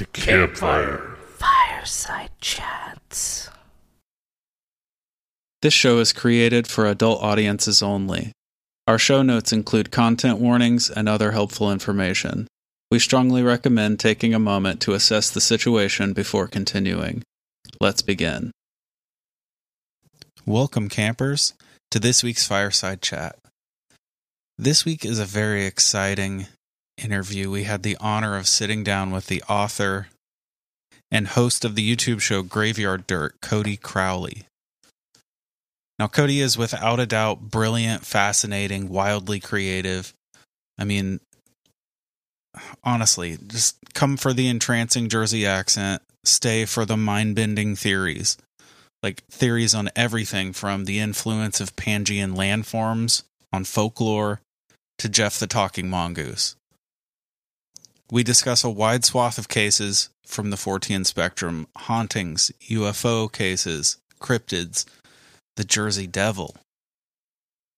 to Campfire. Fireside Chats. This show is created for adult audiences only. Our show notes include content warnings and other helpful information. We strongly recommend taking a moment to assess the situation before continuing. Let's begin. Welcome, campers, to this week's Fireside Chat. This week is a very exciting interview. We had the honor of sitting down with the author and host of the YouTube show Graveyard Dirt, Codie Crowley. Now, Codie is without a doubt brilliant, fascinating, wildly creative. I mean, honestly, just come for the entrancing Jersey accent, stay for the mind bending theories. Like theories on everything from the influence of Pangean landforms on folklore to Geoff the Talking Mongoose. We discuss a wide swath of cases from the Fortean spectrum hauntings, UFO cases, cryptids, the Jersey Devil.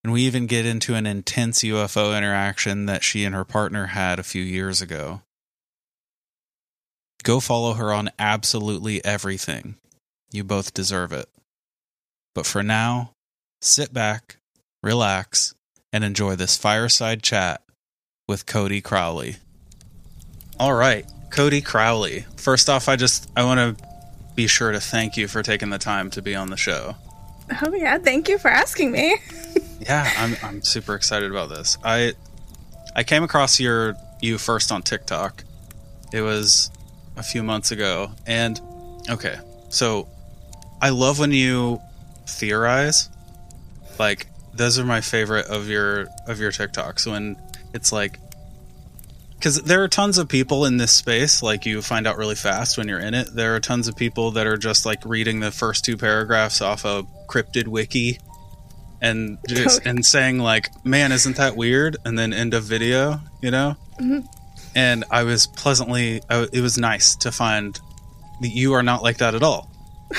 And we even get into an intense UFO interaction that she and her partner had a few years ago. Go follow her on absolutely everything. You both deserve it. But for now, sit back, relax, and enjoy this fireside chat with Codie Crowley. All right, Codie Crowley. First off, I just I want to be sure to thank you for taking the time to be on the show. Oh yeah, thank you for asking me. yeah, I'm I'm super excited about this. I I came across your you first on TikTok. It was a few months ago, and okay, so I love when you theorize. Like those are my favorite of your of your TikToks when it's like because there are tons of people in this space like you find out really fast when you're in it. There are tons of people that are just like reading the first two paragraphs off a cryptid wiki and just and saying like man isn't that weird? and then end of video you know? Mm-hmm. and i was pleasantly it was nice to find that you are not like that at all.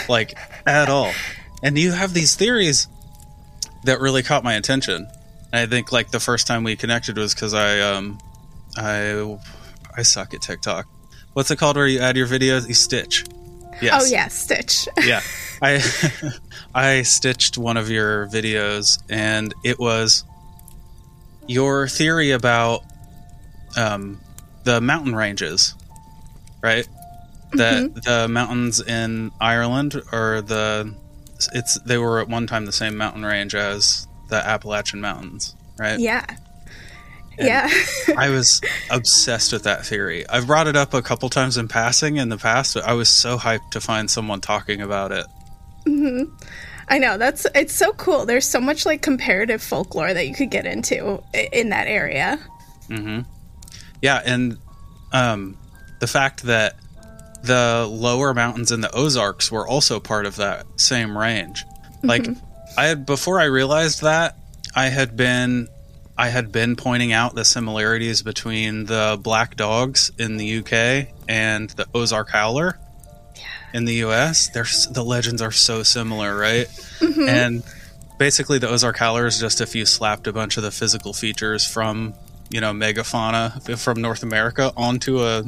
Like at all. And you have these theories that really caught my attention. And I think like the first time we connected was because I um I I suck at TikTok. What's it called where you add your videos? You stitch. Yes. Oh yeah, stitch. yeah. I I stitched one of your videos and it was your theory about um the mountain ranges. Right? That mm-hmm. the mountains in Ireland are the it's they were at one time the same mountain range as the Appalachian Mountains, right? Yeah. And yeah. I was obsessed with that theory. I've brought it up a couple times in passing in the past, but I was so hyped to find someone talking about it. hmm I know that's it's so cool. There's so much like comparative folklore that you could get into in that area. hmm Yeah, and um, the fact that the lower mountains in the Ozarks were also part of that same range. Like mm-hmm. I had before I realized that, I had been I had been pointing out the similarities between the black dogs in the UK and the Ozark Howler yeah. in the US. There's the legends are so similar, right? Mm-hmm. And basically the Ozark Howler is just if you slapped a bunch of the physical features from, you know, megafauna from North America onto a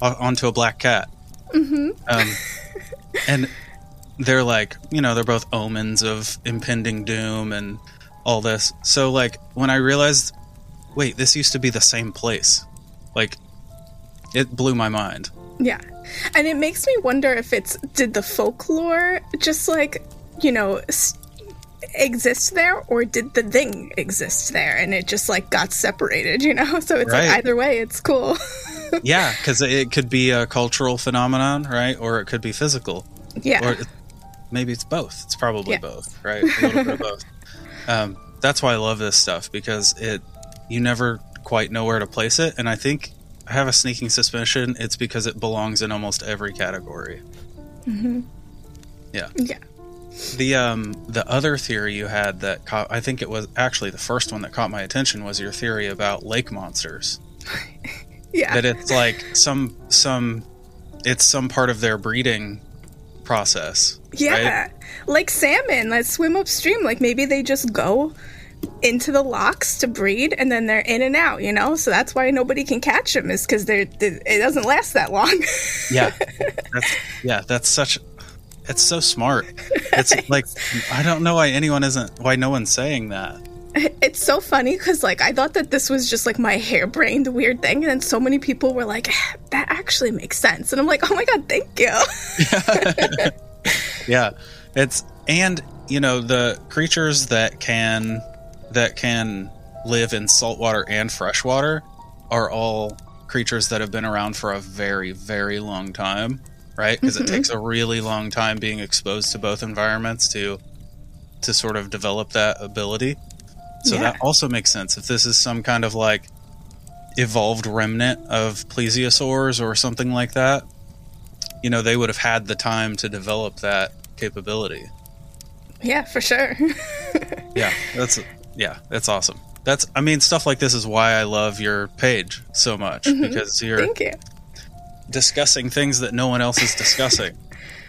onto a black cat. Mm-hmm. Um, and they're like, you know, they're both omens of impending doom and all this. So, like, when I realized, wait, this used to be the same place, like, it blew my mind. Yeah. And it makes me wonder if it's, did the folklore just like, you know, exist there or did the thing exist there and it just like got separated, you know? So it's right. like either way, it's cool. yeah, because it could be a cultural phenomenon, right? Or it could be physical. Yeah. Or maybe it's both. It's probably yeah. both, right? A little bit of both. Um, that's why I love this stuff because it you never quite know where to place it, and I think I have a sneaking suspicion it's because it belongs in almost every category. Mm-hmm. Yeah. Yeah. The um the other theory you had that caught I think it was actually the first one that caught my attention was your theory about lake monsters. yeah. That it's like some some it's some part of their breeding process. Yeah. Right? Like salmon that swim upstream. Like maybe they just go into the lochs to breed and then they're in and out, you know? So that's why nobody can catch them is cuz they're, they it doesn't last that long. yeah. That's yeah, that's such it's so smart. It's like I don't know why anyone isn't why no one's saying that. It's so funny because like I thought that this was just like my harebrained weird thing, and then so many people were like, "That actually makes sense," and I'm like, "Oh my god, thank you." yeah. yeah, it's and you know the creatures that can that can live in saltwater and freshwater are all creatures that have been around for a very very long time right? Because mm-hmm. it takes a really long time being exposed to both environments to to sort of develop that ability. So yeah. that also makes sense. If this is some kind of like evolved remnant of plesiosaurs or something like that, you know, they would have had the time to develop that capability. Yeah, for sure. yeah, that's yeah, that's awesome. That's I mean, stuff like this is why I love your page so much mm-hmm. because you're Thank you discussing things that no one else is discussing.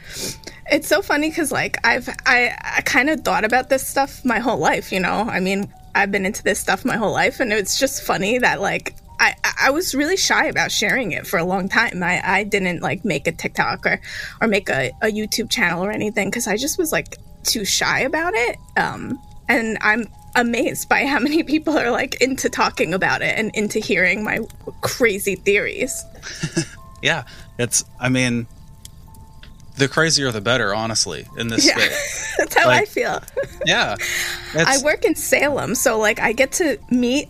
it's so funny because like I've I, I kind of thought about this stuff my whole life. You know, I mean, I've been into this stuff my whole life, and it's just funny that like I, I was really shy about sharing it for a long time. I, I didn't like make a TikTok or, or make a, a YouTube channel or anything because I just was like too shy about it. Um, and I'm amazed by how many people are like into talking about it and into hearing my crazy theories. yeah, it's. I mean, the crazier the better. Honestly, in this yeah, space, that's how like, I feel. yeah, I work in Salem, so like I get to meet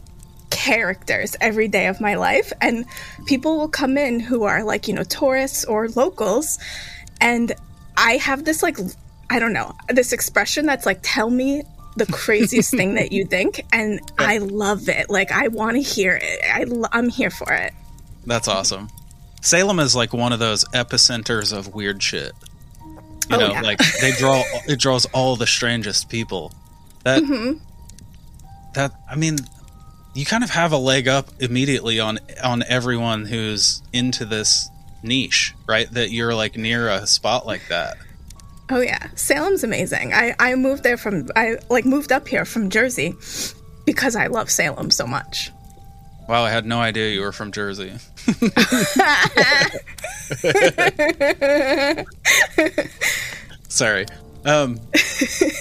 characters every day of my life, and people will come in who are like you know tourists or locals, and I have this like I don't know this expression that's like tell me the craziest thing that you think and i love it. Like i want to hear it. I, i'm here for it. That's awesome Salem is like one of those epicenters of weird shit. You oh, know, yeah. like they draw it draws all the strangest people. That mm-hmm. that I mean, you kind of have a leg up immediately on on everyone who's into this niche, right? That you're like near a spot like that. Oh yeah, Salem's amazing. I I moved there from I like moved up here from Jersey because I love Salem so much. Wow, I had no idea you were from Jersey. Sorry. Um,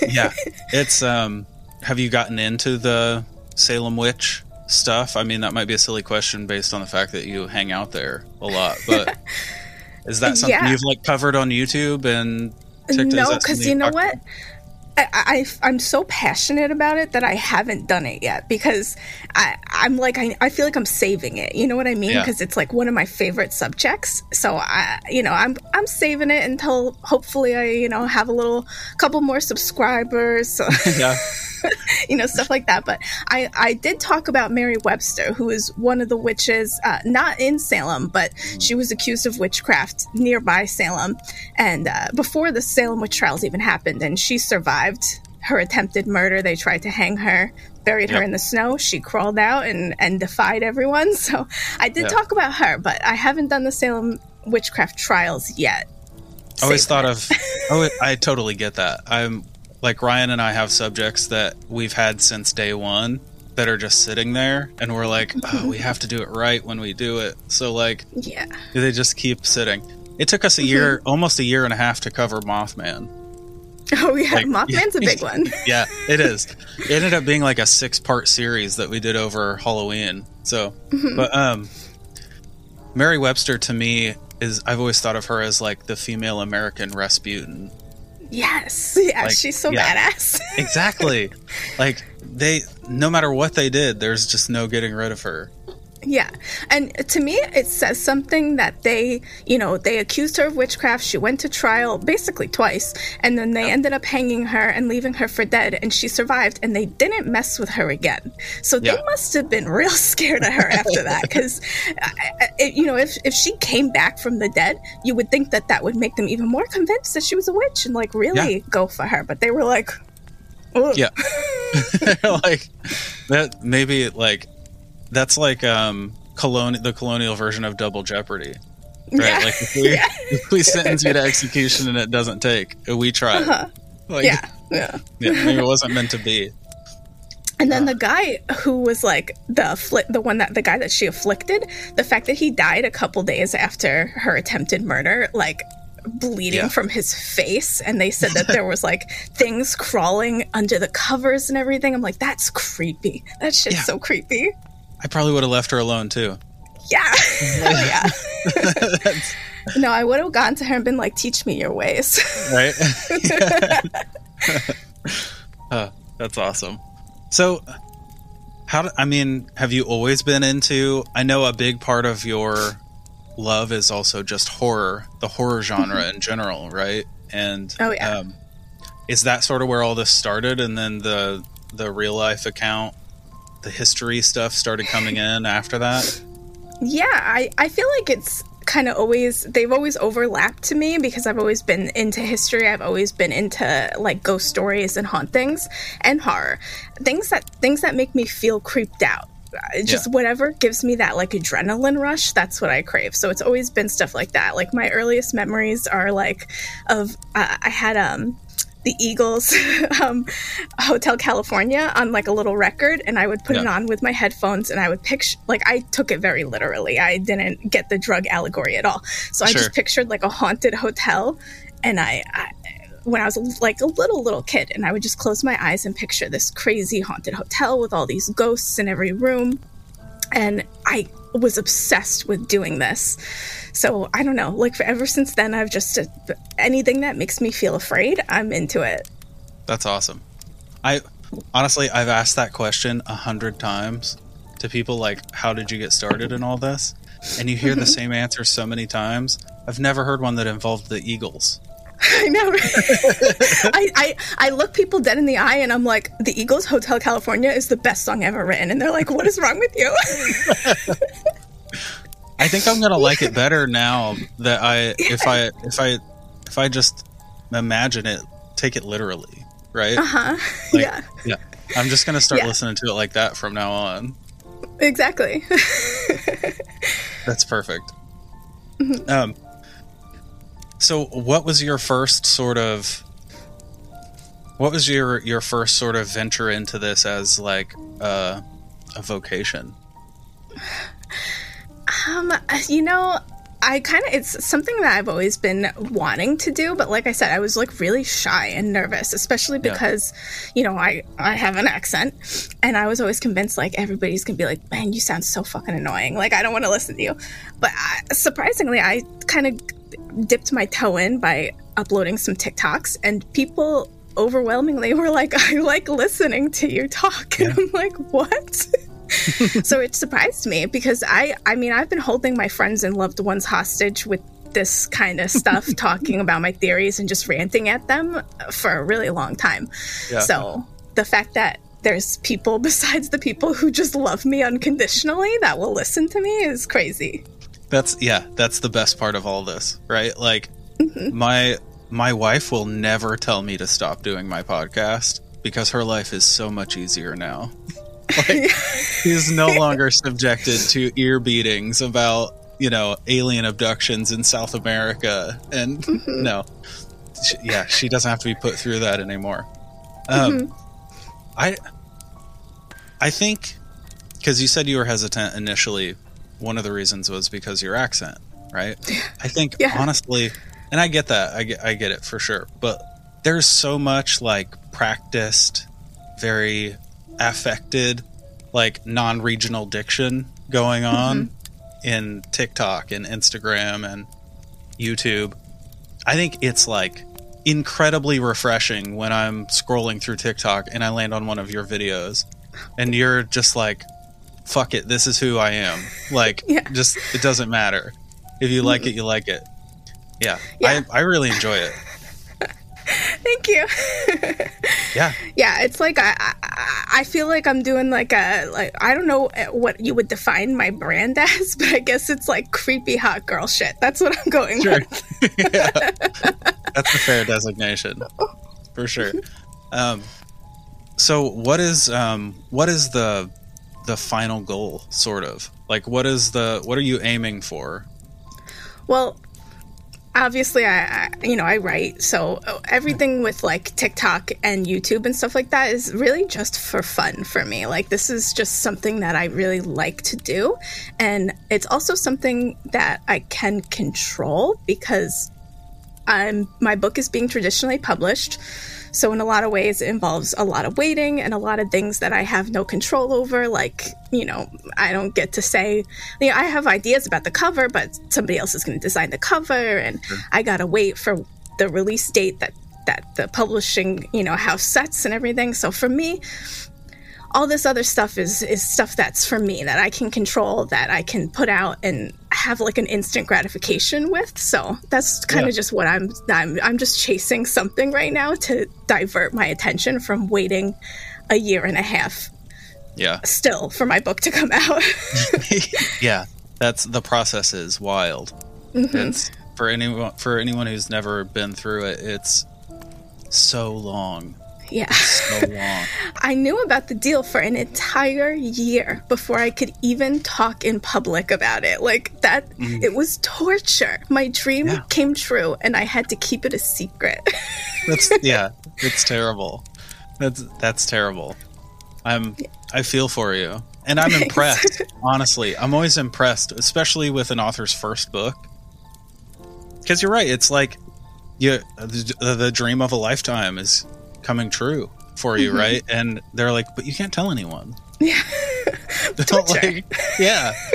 yeah, it's. Um, have you gotten into the Salem witch stuff? I mean, that might be a silly question based on the fact that you hang out there a lot, but is that something yeah. you've like covered on YouTube and? TikTok? No, because you know what? I, I am so passionate about it that I haven't done it yet because I I'm like I, I feel like I'm saving it. You know what I mean? Because yeah. it's like one of my favorite subjects. So I you know I'm I'm saving it until hopefully I you know have a little couple more subscribers. yeah. you know, stuff like that. But I, I did talk about Mary Webster, who is one of the witches, uh, not in Salem, but she was accused of witchcraft nearby Salem. And uh, before the Salem witch trials even happened, and she survived her attempted murder. They tried to hang her, buried yep. her in the snow. She crawled out and, and defied everyone. So I did yep. talk about her, but I haven't done the Salem witchcraft trials yet. I always thought of. oh, I totally get that. I'm like Ryan and I have subjects that we've had since day one that are just sitting there and we're like, oh, we have to do it right when we do it. So like Yeah. They just keep sitting. It took us a year mm-hmm. almost a year and a half to cover Mothman. Oh yeah, like, Mothman's a big one. yeah, it is. It ended up being like a six part series that we did over Halloween. So mm-hmm. but um Mary Webster to me is I've always thought of her as like the female American Rasputin. Yes. Yeah, like, she's so yeah, badass. exactly. Like they no matter what they did, there's just no getting rid of her. Yeah. And to me, it says something that they, you know, they accused her of witchcraft. She went to trial basically twice. And then they ended up hanging her and leaving her for dead. And she survived and they didn't mess with her again. So yeah. they must have been real scared of her after that. Because, you know, if, if she came back from the dead, you would think that that would make them even more convinced that she was a witch and like really yeah. go for her. But they were like, Ugh. yeah. like that maybe like that's like um colonial the colonial version of double jeopardy right yeah. like if we, yeah. if we sentence you to execution and it doesn't take we try uh-huh. like, yeah yeah yeah maybe it wasn't meant to be And then the guy who was like the affli- the one that the guy that she afflicted, the fact that he died a couple days after her attempted murder, like bleeding Yeah. from his face, and they said that there was like things crawling under the covers and everything. I'm like, that's creepy. That shit's Yeah. so creepy. I probably would have left her alone too. Yeah, Hell yeah. no, I would have gone to her and been like, teach me your ways. right? Uh, that's awesome. So, how? Do, I mean, have you always been into? I know a big part of your love is also just horror, the horror genre in general, right? And Oh, yeah. um, is that sort of where all this started, and then the the real life account, the history stuff started coming in after that? Yeah, I, I feel like it's kind of always they've always overlapped to me because I've always been into history. I've always been into like ghost stories and hauntings and horror. Things that things that make me feel creeped out. Just Yeah. whatever gives me that like adrenaline rush, that's what I crave. So it's always been stuff like that. Like my earliest memories are like of uh, I had um the Eagles um, Hotel California on like a little record, and I would put it on with my headphones, and I would picture like I took it very literally. I didn't get the drug allegory at all, so I Sure. just pictured like a haunted hotel, and I. I when I was like a little little kid, and I would just close my eyes and picture this crazy haunted hotel with all these ghosts in every room, and I was obsessed with doing this. So I don't know, like for ever since then, I've just uh, anything that makes me feel afraid, I'm into it. That's awesome. I honestly, I've asked that question a hundred times to people, like, "How did you get started in all this?" And you hear the same answer so many times. I've never heard one that involved the Eagles. I know. I, I I look people dead in the eye and I'm like, the Eagles Hotel California is the best song ever written, and they're like, what is wrong with you? I think I'm gonna like it better now that I, if I, if I, if I just imagine it, take it literally, right? uh huh. Like, yeah. yeah. I'm just gonna start Yeah. listening to it like that from now on. Exactly. That's perfect. Mm-hmm. Um, so what was your first sort of what was your your first sort of venture into this as like uh, a vocation? Um, you know, I kind of it's something that I've always been wanting to do, but like I said, I was like really shy and nervous, especially Yeah. because, you know, I I have an accent, and I was always convinced like everybody's gonna be like, man, you sound so fucking annoying, like I don't want to listen to you. But I, surprisingly, I kind of dipped my toe in by uploading some TikToks, and people overwhelmingly were like, I like listening to you talk, and I'm like, what? so it surprised me because I I mean I've been holding my friends and loved ones hostage with this kind of stuff talking about my theories and just ranting at them for a really long time. Yeah. So the fact that there's people besides the people who just love me unconditionally that will listen to me is crazy. That's yeah, that's the best part of all this, right? Like Mm-hmm. my my wife will never tell me to stop doing my podcast because her life is so much easier now. like she's no longer subjected to ear beatings about, you know, alien abductions in South America and Mm-hmm. no. She, yeah, she doesn't have to be put through that anymore. Um Mm-hmm. I I think because you said you were hesitant initially, one of the reasons was because your accent, right? I think Yeah. honestly, and I get that, I get, I get it for sure, but there's so much like practiced, very affected, like non-regional diction going mm-hmm. on in TikTok and Instagram and YouTube. I think it's like incredibly refreshing when I'm scrolling through TikTok and I land on one of your videos and you're just like, fuck it, this is who I am. Like, Yeah. just, it doesn't matter. If you like it, you like it. Yeah. Yeah. I, I really enjoy it. Thank you. Yeah. yeah, it's like I, I I feel like I'm doing like a like I don't know what you would define my brand as, but I guess it's like creepy hot girl shit. That's what I'm going Sure. with. yeah. That's a fair designation. For sure. Um, so what is um, what is the the final goal sort of? Like what is the what are you aiming for? Well, obviously I, I you know i write so everything with like tiktok and youtube and stuff like that is really just for fun for me like this is just something that i really like to do and it's also something that i can control because i'm my book is being traditionally published so, in a lot of ways, it involves a lot of waiting and a lot of things that I have no control over. Like, you know, I don't get to say, you know, I have ideas about the cover, but somebody else is going to design the cover, and sure. I got to wait for the release date that that the publishing, you know, house sets and everything. So for me, all this other stuff is is stuff that's for me that I can control that I can put out and have like an instant gratification with. So that's kind of yeah. just what I'm, I'm I'm just chasing something right now to divert my attention from waiting a year and a half. Yeah. Still for my book to come out. yeah. That's the process is wild. Mm-hmm. It's for anyone for anyone who's never been through it, it's so long yeah. So long. I knew about the deal for an entire year before I could even talk in public about it. Like that, mm. it was torture. My dream yeah. came true and I had to keep it a secret. that's, yeah, it's terrible. That's, that's terrible. I'm, I feel for you. And I'm impressed, honestly. I'm always impressed, especially with an author's first book. Because you're right. It's like, yeah, the, the dream of a lifetime is coming true for you, mm-hmm. right? And they're like, but you can't tell anyone. Yeah. like, yeah.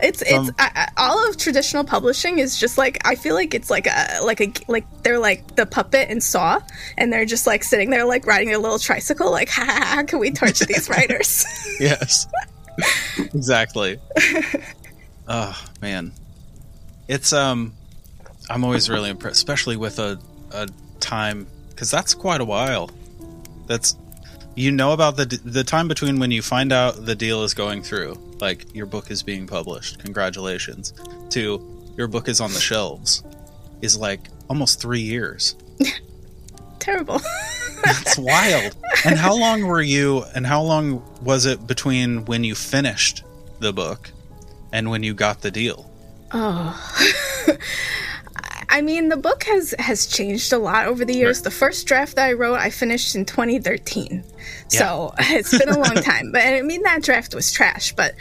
it's it's I, all of traditional publishing is just like I feel like it's like a like a like they're like the puppet and Saw, and they're just like sitting there like riding their little tricycle, like how can we torture these writers? yes, exactly. oh man, it's um, I'm always really impressed, especially with a a time because that's quite a while. That's you know about the the time between when you find out the deal is going through, like your book is being published. Congratulations. To your book is on the shelves, is like almost three years. Terrible. That's wild. And how long were you? And how long was it between when you finished the book and when you got the deal? Oh. I mean, the book has has changed a lot over the years. Right. The first draft that I wrote, I finished in 2013, yeah. so it's been a long time. But I mean, that draft was trash. But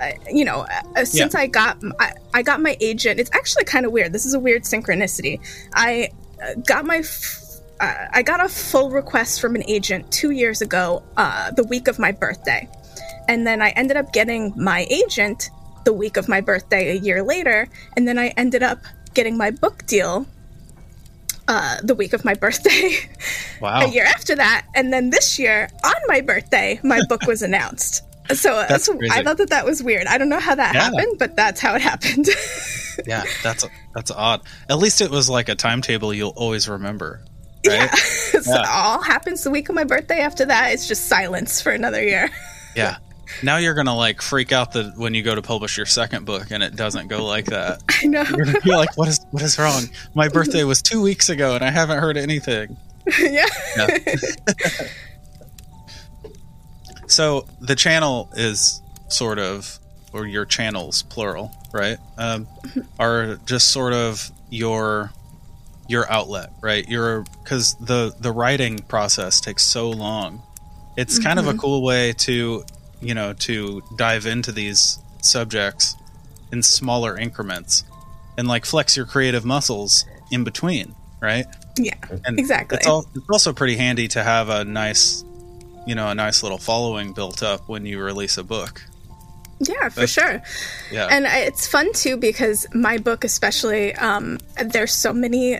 uh, you know, uh, since yeah. I got I, I, got my agent, it's actually kind of weird. This is a weird synchronicity. I uh, got my. F- uh, I got a full request from an agent two years ago, uh, the week of my birthday. And then I ended up getting my agent the week of my birthday a year later. And then I ended up getting my book deal uh, the week of my birthday. Wow. a year after that, and then this year on my birthday, my book was announced. So uh, that's I thought that that was weird. I don't know how that yeah. happened, but that's how it happened. yeah, that's that's odd. At least it was like a timetable you'll always remember. Right? Yeah, so yeah. all happens the week of my birthday. After that, it's just silence for another year. yeah, now you're gonna like freak out the when you go to publish your second book and it doesn't go like that. I know. You're gonna be like, what is what is wrong? My birthday was two weeks ago and I haven't heard anything. yeah. yeah. so the channel is sort of, or your channels plural, right? Um, are just sort of your your outlet, right? Your because the the writing process takes so long. It's mm-hmm. kind of a mm-hmm. cool way to you know, to dive into these subjects in smaller increments and like flex your creative muscles in between, right? Yeah, and exactly. It's, all, it's also pretty handy to have a nice, you know, a nice little following built up when you release a book. Yeah, for That's, sure. Yeah. And it's fun too because my book, especially, um, there's so many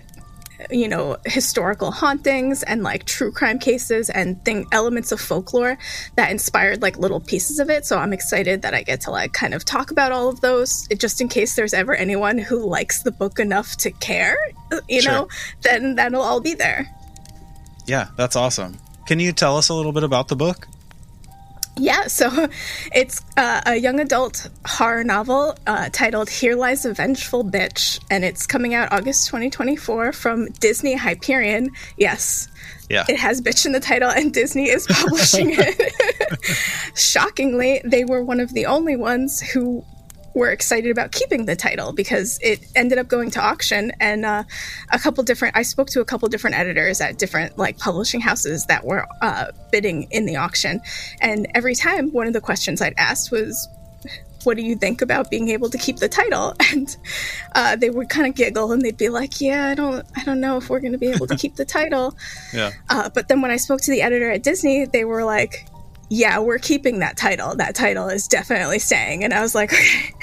you know historical hauntings and like true crime cases and thing elements of folklore that inspired like little pieces of it. So i'm excited that i get to like kind of talk about all of those just in case there's ever anyone who likes the book enough to care you sure. know then that'll all be there. Yeah that's awesome. Can you tell us a little bit about the book yeah, so it's uh, a young adult horror novel uh, titled Here Lies a Vengeful Bitch, and it's coming out August 2024 from Disney Hyperion. Yes. Yeah. It has bitch in the title, and Disney is publishing it. Shockingly, they were one of the only ones who were excited about keeping the title because it ended up going to auction and uh, a couple different i spoke to a couple different editors at different like publishing houses that were uh, bidding in the auction. And every time one of the questions i'd asked was what do you think about being able to keep the title? And uh, they would kind of giggle and they'd be like yeah i don't i don't know if we're going to be able to keep the title. Yeah. uh, but then when i spoke to the editor at disney they were like yeah we're keeping that title that title is definitely staying and i was like okay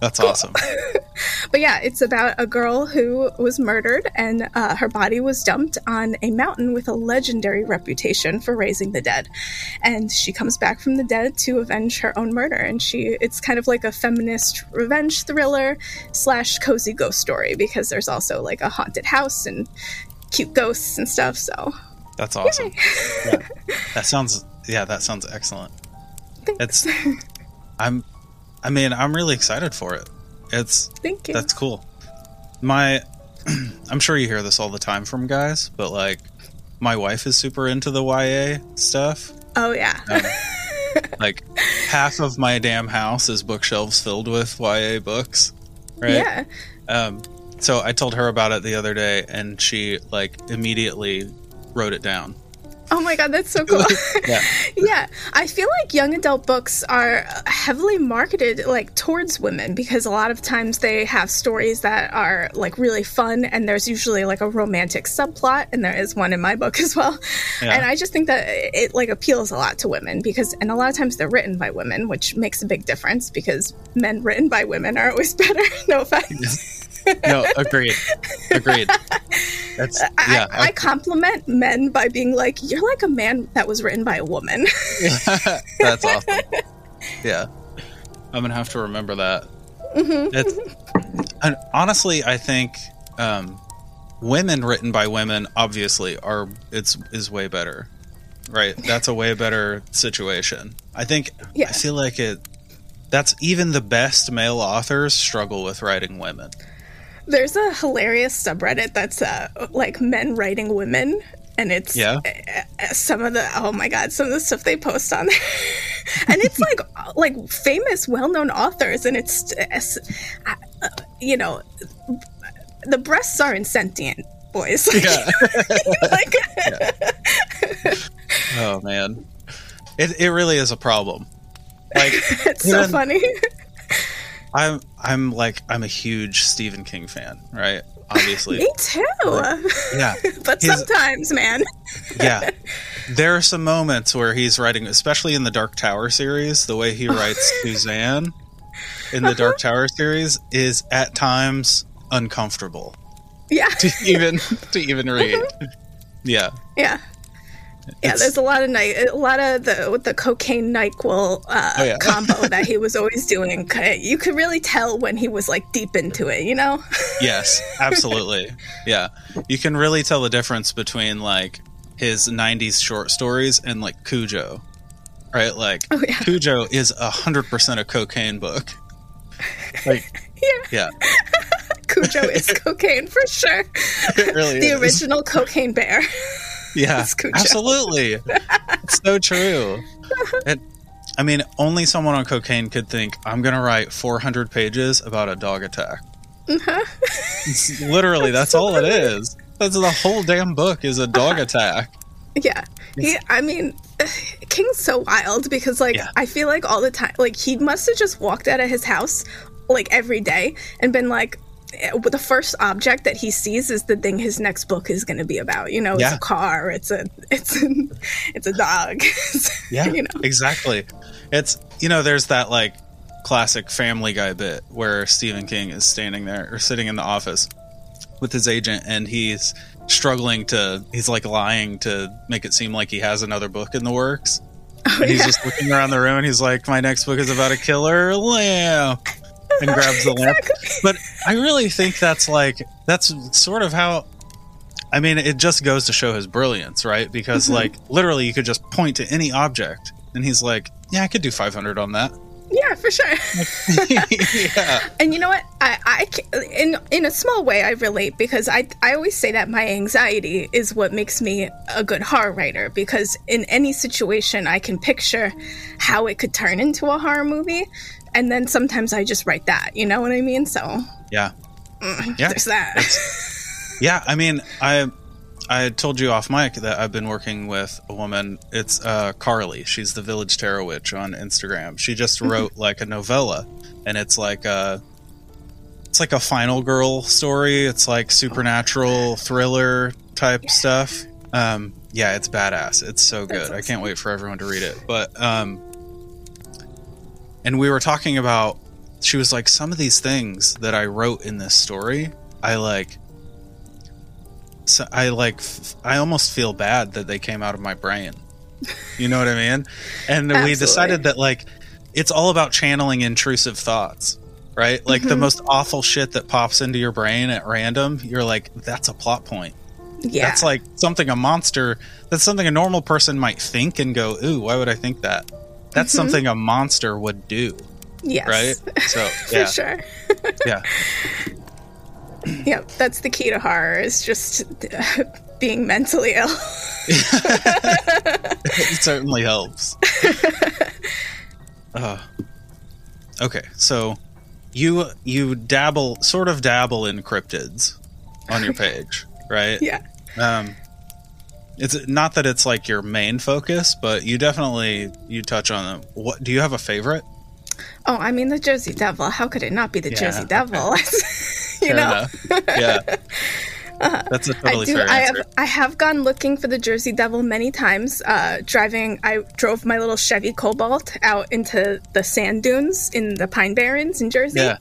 That's awesome. but yeah, it's about a girl who was murdered and uh, her body was dumped on a mountain with a legendary reputation for raising the dead. And she comes back from the dead to avenge her own murder. And she, it's kind of like a feminist revenge thriller slash cozy ghost story because there's also like a haunted house and cute ghosts and stuff. So That's awesome. Yeah. That sounds yeah, that sounds excellent. It's I'm I mean, I'm really excited for it. It's thank you. that's cool. My I'm sure you hear this all the time from guys, but like my wife is super into the YA stuff. oh yeah. Um, like half of my damn house is bookshelves filled with YA books. Right? Yeah. Um, so I told her about it the other day, and she like immediately wrote it down. Oh my god, that's so cool. Yeah. yeah, I feel like young adult books are heavily marketed like towards women because a lot of times they have stories that are like really fun and there's usually like a romantic subplot and there is one in my book as well. Yeah. And I just think that it like appeals a lot to women because and a lot of times they're written by women, which makes a big difference because men written by women are always better. no offense. No, agreed, agreed. That's yeah. I, I compliment men by being like, "You're like a man that was written by a woman." That's awesome. Yeah, I'm gonna have to remember that. Mm-hmm. It's, and honestly, I think um, women written by women obviously are it's is way better, right? That's a way better situation. I think. Yeah. I feel like it. That's even the best male authors struggle with writing women. There's a hilarious subreddit that's uh, like men writing women, and it's Yeah. uh, uh, some of the oh my god, some of the stuff they post on there, and it's like like famous, well-known authors, and it's uh, uh, you know the breasts are insentient, boys. Yeah. like, oh man, it it really is a problem. Like it's so funny. I'm I'm like I'm a huge Stephen King fan, right? Obviously. Me too. Yeah. but His- sometimes, man. Yeah. There are some moments where he's writing, especially in the Dark Tower series, the way he writes Suzanne in the Dark uh-huh. Tower series is at times uncomfortable Yeah. to even to even read. Mm-hmm. Yeah. Yeah. Yeah, there's a lot of night, a lot of the with the cocaine Nyquil uh, Oh, yeah. combo that he was always doing. You could really tell when he was like deep into it, you know? Yes, absolutely. Yeah. You can really tell the difference between like his 90s short stories and like Cujo. Right? Like Oh yeah, Cujo is a 100% a cocaine book. Like yeah. yeah, Cujo is cocaine for sure. really The is. original cocaine bear. Yeah, absolutely. it's so true. And I mean, only someone on cocaine could think I'm going to write 400 pages about a dog attack. Uh-huh. Literally, that's all it is. That's the whole damn book is a dog attack. Yeah. He, I mean, King's so wild because, like, Yeah. I feel like all the time, like, he must have just walked out of his house, like, every day and been like, the first object that he sees is the thing his next book is going to be about. You know, it's Yeah. a car, it's a, it's a, it's a dog. Yeah, you know. exactly. It's you know, there's that like classic Family Guy bit where Stephen King is standing there or sitting in the office with his agent, and he's struggling to. He's like lying to make it seem like he has another book in the works. Oh, And he's yeah. just looking around the room, and he's like, "My next book is about a killer lamp," and grabs the lamp. But I really think that's like that's sort of how. I mean, it just goes to show his brilliance, right? Because Mm-hmm. like literally, you could just point to any object, and he's like, "Yeah, I could do 500 on that." Yeah, for sure. yeah, And you know what? I, I in in a small way I relate because I I always say that my anxiety is what makes me a good horror writer because in any situation I can picture how it could turn into a horror movie. And then sometimes I just write that. You know what I mean? So Yeah. mm, Yeah. there's that. Yeah, I mean, I I told you off mic that I've been working with a woman. It's uh, Carly. She's the Village Tarot Witch on Instagram. She just wrote like a novella, and it's like a it's like a final girl story. It's like supernatural thriller type stuff. Um, yeah, it's badass. It's so good. That's I can't wait for everyone to read it. But um, and we were talking about. She was like, some of these things that I wrote in this story, I like so I like I almost feel bad that they came out of my brain. You know what I mean? And we decided that like it's all about channeling intrusive thoughts, right? Like the Mhm. most awful shit that pops into your brain at random, you're like that's a plot point. yeah. That's like something a monster that's something a normal person might think and go, "Ooh, why would I think that?" That's Mhm. something a monster would do, yes. right? So, For yeah. sure. Yeah. Yep. That's the key to horror is just being mentally ill. it certainly helps. uh, okay, so you you dabble, sort of dabble in cryptids on your page, right? yeah. Um, it's not that it's like your main focus, but you definitely you touch on them. What do you have a favorite? Oh, I mean the Jersey Devil. How could it not be the Yeah, Jersey okay. Devil? you Fair know. Yeah, that's a totally I do. fair I answer. have. I have gone looking for the Jersey Devil many times. Uh, driving, I drove my little Chevy Cobalt out into the sand dunes in the Pine Barrens in Jersey. Yeah.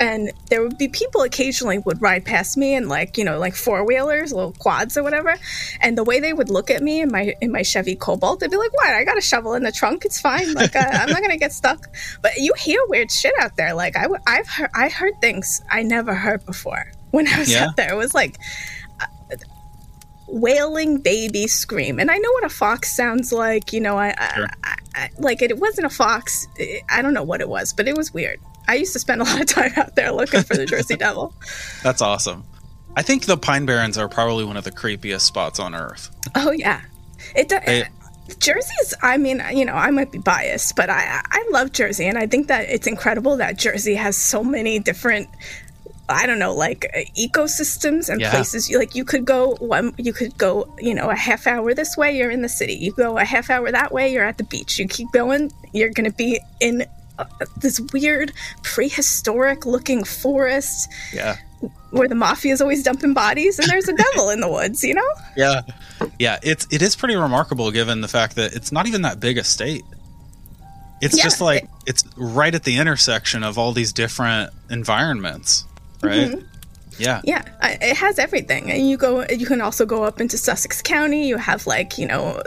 And there would be people occasionally would ride past me and like you know like four wheelers, little quads or whatever, and the way they would look at me in my in my Chevy Cobalt, they'd be like, "What? I got a shovel in the trunk. It's fine. Like uh, I'm not gonna get stuck." But you hear weird shit out there. Like i i've heard I heard things I never heard before when I was Yeah? out there. It was like wailing baby scream and i know what a fox sounds like you know i, Sure. I, I like it, it wasn't a fox I- i don't know what it was but it was weird i used to spend a lot of time out there looking for the jersey devil That's awesome. I think the Pine Barrens are probably one of the creepiest spots on Earth. oh yeah it does They- Jersey's, I mean, you know, I might be biased, but I, I love Jersey, and I think that it's incredible that Jersey has so many different, I don't know, like uh, ecosystems and Yeah. places. You like, you could go one, you could go, you know, a half hour this way, you're in the city. You go a half hour that way, you're at the beach. You keep going, you're going to be in uh, this weird prehistoric looking forest Yeah. where the mafia is always dumping bodies, and there's a devil in the woods. You know? Yeah, yeah. It's it is pretty remarkable given the fact that it's not even that big a state. It's Yeah, just like it's right at the intersection of all these different environments, right? Mm-hmm. Yeah, Yeah, it has everything. And you go, you can also go up into Sussex County. You have like, you know,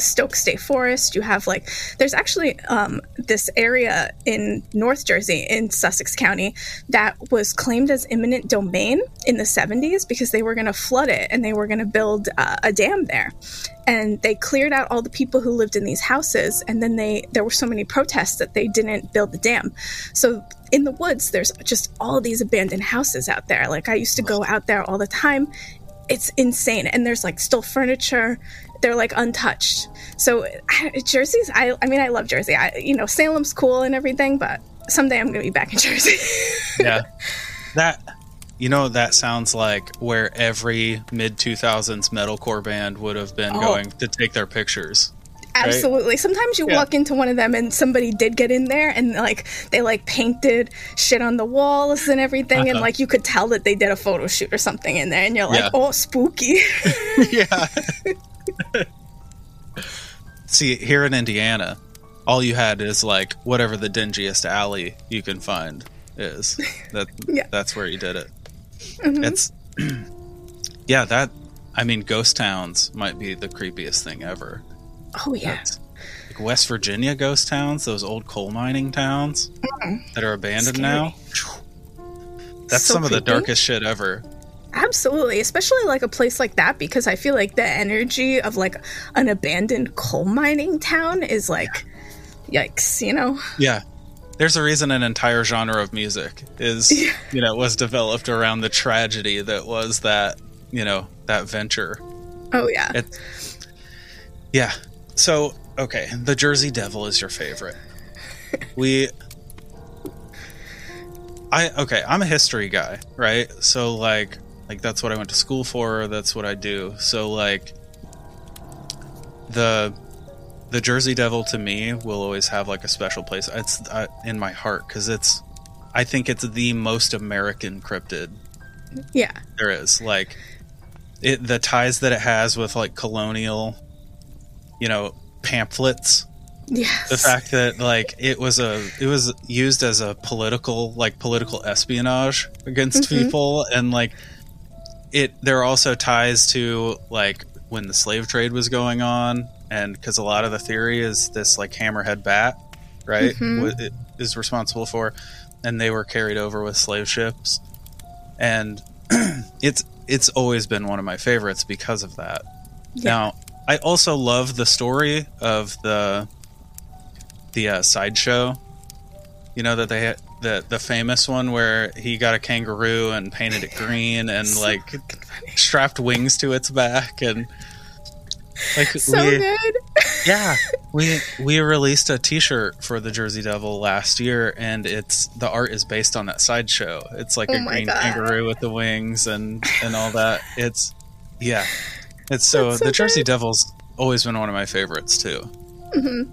Stokes State Forest. You have like, there's actually um, this area in North Jersey in Sussex County that was claimed as eminent domain in the 70s because they were going to flood it and they were going to build uh, a dam there. And they cleared out all the people who lived in these houses, and then they there were so many protests that they didn't build the dam. So in the woods, there's just all these abandoned houses out there. Like I used to go out there all the time. It's insane, and there's like still furniture. They're like untouched. So Jersey's. I. I mean, I love Jersey. I. You know, Salem's cool and everything, but someday I'm gonna be back in Jersey. yeah. That you know that sounds like where every mid two thousands metalcore band would have been Oh. going to take their pictures. Absolutely. Sometimes you Yeah. walk into one of them and somebody did get in there and like they like painted shit on the walls and everything and Uh-huh. like you could tell that they did a photo shoot or something in there and you're like, Yeah. "Oh, spooky." yeah. See, here in Indiana, all you had is like whatever the dingiest alley you can find is. That Yeah. that's where you did it. Mhm. It's yeah, that I mean ghost towns might be the creepiest thing ever. oh yeah. That's- like West Virginia ghost towns, those old coal mining towns that are abandoned Scary. now. That's So some of the darkest shit ever. Absolutely, especially like a place like that because I feel like the energy of like an abandoned coal mining town is like yikes, you know. Yeah. There's a reason an entire genre of music is, you know, was developed around the tragedy that was that, you know, that venture. Oh yeah. It, yeah. So, okay, the Jersey Devil is your favorite. We I okay, I'm a history guy, right? So like like that's what I went to school for, that's what I do. So like the the Jersey Devil to me will always have like a special place. It's uh, in my heart cuz it's I think it's the most American cryptid Yeah. there is. Like it the ties that it has with like colonial you know pamphlets Yes. the fact that like it was a it was used as a political like political espionage against Mhm. people and like it there are also ties to like when the slave trade was going on and because a lot of the theory is this like hammerhead bat right Mhm. what it is responsible for and they were carried over with slave ships and it's it's always been one of my favorites because of that Yeah. now, I also love the story of the the uh, sideshow. You know that they had the the famous one where he got a kangaroo and painted it green and So like strapped wings to its back and like so we, good. yeah we we released a T-shirt for the Jersey Devil last year and it's the art is based on that sideshow. It's like Oh a green God. kangaroo with the wings and and all that. It's yeah, it's so, so the Jersey. Devil's always been one of my favorites too. Mm-hmm.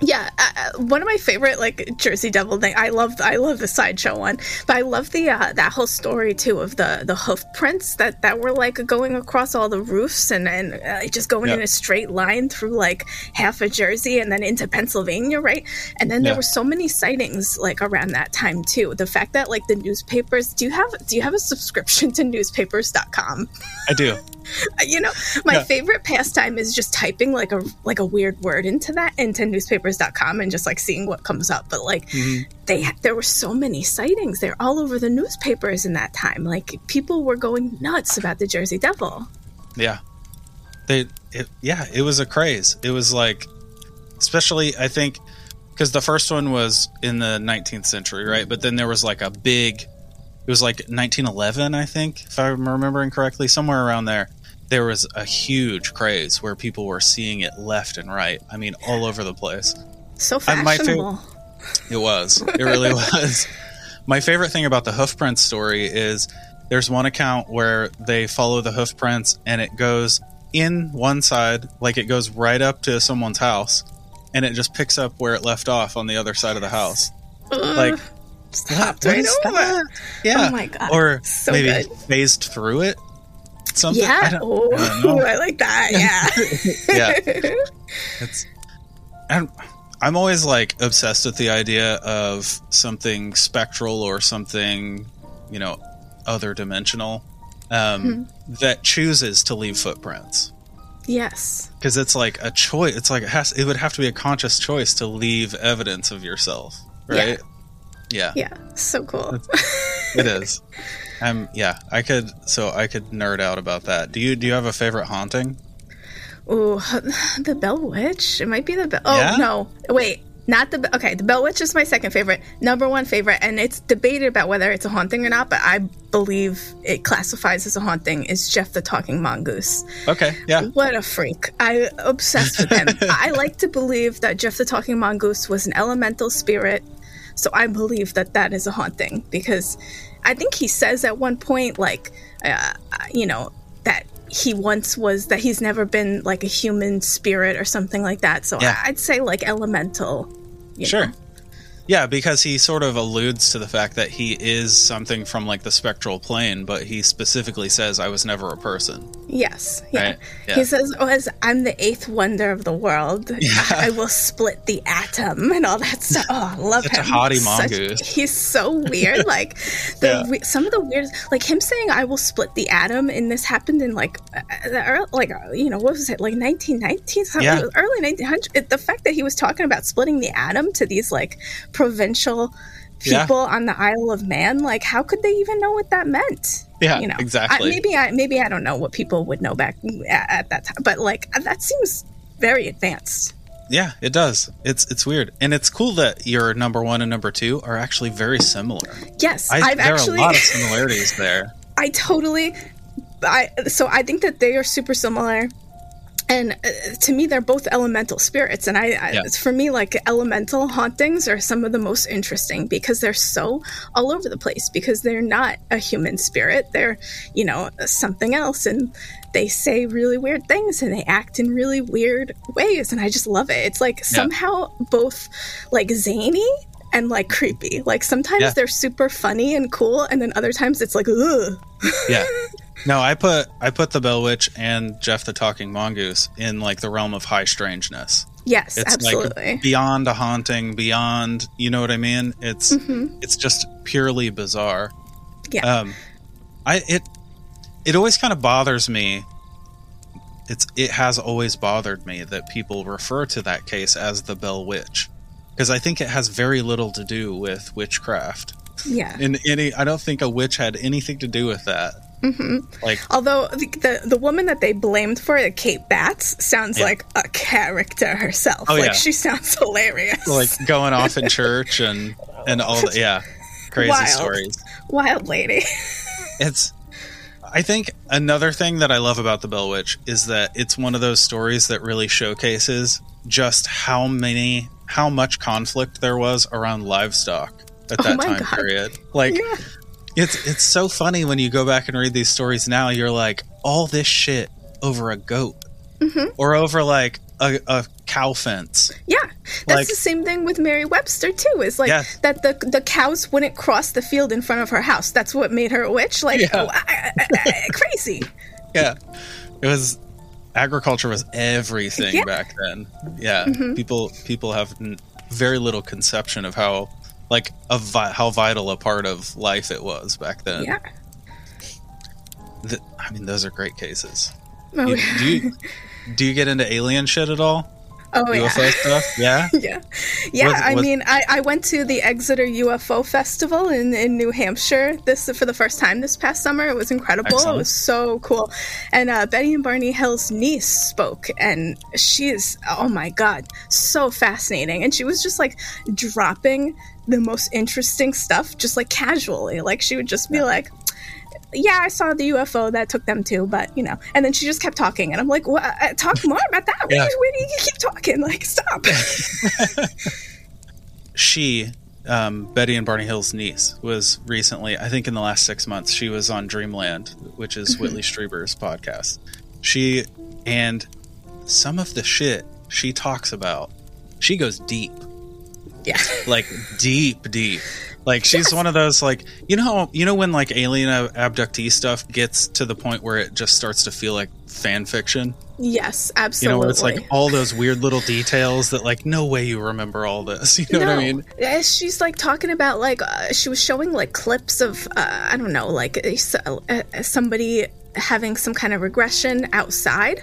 Yeah, uh, one of my favorite like Jersey Devil thing. I love I love the sideshow one, but I love the uh, that whole story too of the the hoof prints that that were like going across all the roofs and and uh, just going in a straight line through like half of Jersey and then into Pennsylvania, right? And then there were so many sightings like around that time too. The fact that like the newspapers. Do you have do you have a subscription to newspapers.com? I do. you know my favorite pastime is just typing like a like a weird word into that into newspapers.com and just like seeing what comes up but like Mhm. they there were so many sightings they're all over the newspapers in that time like people were going nuts about the jersey devil Yeah, they it, yeah it was a craze. It was like especially I think because the first one was in the 19th century, right? But then there was like a big. It was like 1911, I think, if I'm remembering correctly, somewhere around there. There was a huge craze where people were seeing it left and right. I mean, all over the place. so Uh, favorite- fashionable It was. It really was. My favorite thing about the hoof prints story is there's one account where they follow the hoof prints and it goes in one side, like it goes right up to someone's house, and it just picks up where it left off on the other side of the house. Like, Ugh, just hopped what right is over that? Yeah. oh my god or so maybe good. phased through it. Something. I yeah don't- oh, I know. I like that yeah yeah. It's and I'm always like obsessed with the idea of something spectral or something, you know, other dimensional um, that chooses to leave footprints yes because it's like a choice. It's like it has. It would have to be a conscious choice to leave evidence of yourself, right? Yeah, yeah so cool it is. Um, yeah, I could. So I could nerd out about that. Do you? Do you have a favorite haunting? Ooh, the Bell Witch. It might be the Bell. Oh Yeah? no, wait, not the. Okay, the Bell Witch is my second favorite, number one favorite, and it's debated about whether it's a haunting or not. But I believe it classifies as a haunting. Is Geoff the Talking Mongoose? Okay, yeah, What a freak! I obsessed with him. I like to believe that Geoff the Talking Mongoose was an elemental spirit, so I believe that that is a haunting because I think he says at one point, like, uh, you know, that he once was that he's never been like a human spirit or something like that. So Yeah. I- I'd say like elemental. Sure. know. Yeah, because he sort of alludes to the fact that he is something from like the spectral plane, but he specifically says, "I was never a person." Yes. Yeah. Right, yeah. He says, "Oh, as I'm the eighth wonder of the world, I will split the atom and all that stuff." Oh, I love Such a him. haughty Such- he's so weird. Like the Yeah. some of the weird, like him saying, "I will split the atom," and this happened in like, uh, the early, like uh, you know, what was it, like 1919, something, Yeah. early 1900s. It- The fact that he was talking about splitting the atom to these like provincial Yeah. people on the Isle of Man, like how could they even know what that meant? Yeah, you know exactly. I, maybe i maybe i don't know what people would know back at, at that time but like that seems very advanced Yeah, it does. It's it's weird, and it's cool that your number one and number two are actually very similar. yes I, I, have there actually are a lot of similarities there. i totally i so i think that they are super similar and uh, to me they're both elemental spirits. And I, I Yeah. for me like elemental hauntings are some of the most interesting because they're so all over the place because they're not a human spirit. They're you know something else. And they say really weird things and they act in really weird ways. And i just love it. It's like somehow both like zany and like creepy. Like sometimes Yeah. they're super funny and cool and then other times it's like ugh. Yeah. No, I put I put the Bell Witch and Geoff the Talking Mongoose in like the realm of high strangeness. yes It's absolutely like beyond a haunting, beyond you know what I mean? It's it's just purely bizarre. Mm-hmm. Yeah. Um I it it always kind of bothers me. It's it has always bothered me that people refer to that case as the Bell Witch. Because I think it has very little to do with witchcraft. yeah In any I don't think a witch had anything to do with that. Mm-hmm. Like Although the, the the woman that they blamed for it, Kate Batts, sounds Yeah. like a character herself. Oh, like yeah. she sounds hilarious. like going off in church and and all that yeah crazy Wild. stories wild lady. it's i think another thing that i love about the bell witch is that it's one of those stories that really showcases just how many how much conflict there was around livestock at Oh that time God. period like Yeah. It's it's so funny when you go back and read these stories now you're like all this shit over a goat Mm-hmm. or over like a, a cow fence Yeah, that's Like- the same thing with Mary Webster too. Is like Yes. that the the cows wouldn't cross the field in front of her house. That's what made her a witch. Like Yeah. oh, I- I- I- crazy. yeah it was agriculture was everything Yeah. Mm-hmm. back then yeah people people have n- very little conception of how like a vi- how vital a part of life it was back then Yeah. Th- i mean those are great cases Oh, You- yeah. do you do you get into alien shit at all Oh yeah. ufo stuff yeah Yeah, yeah. Was- I was- mean, I, I went to the Exeter UFO Festival in, in New Hampshire this for the first time this past summer. It was incredible. Excellent. It was so cool. And uh, Betty and Barney Hill's niece spoke, and she is oh my god, so fascinating. And she was just like dropping the most interesting stuff, just like casually. Like she would just be like. Yeah, I saw the UFO that took them too, but you know, and then she just kept talking, and I'm like, "What? Uh, talk more about that? Yeah. where do you keep talking? Like, stop!" she um, betty and barney hill's niece was recently i think in the last six months she was on dreamland which is whitley strieber's podcast she and some of the shit she talks about she goes deep yeah. like deep deep. Like she's one of those like you know you know when like alien abductee stuff gets to the point where it just starts to feel like fan fiction? Yes, absolutely. you know where it's like all those weird little details that like no way you remember all this. You know what i mean? Uh, She's like talking about like uh, she was showing like clips of uh, I don't know like uh, somebody having some kind of regression outside,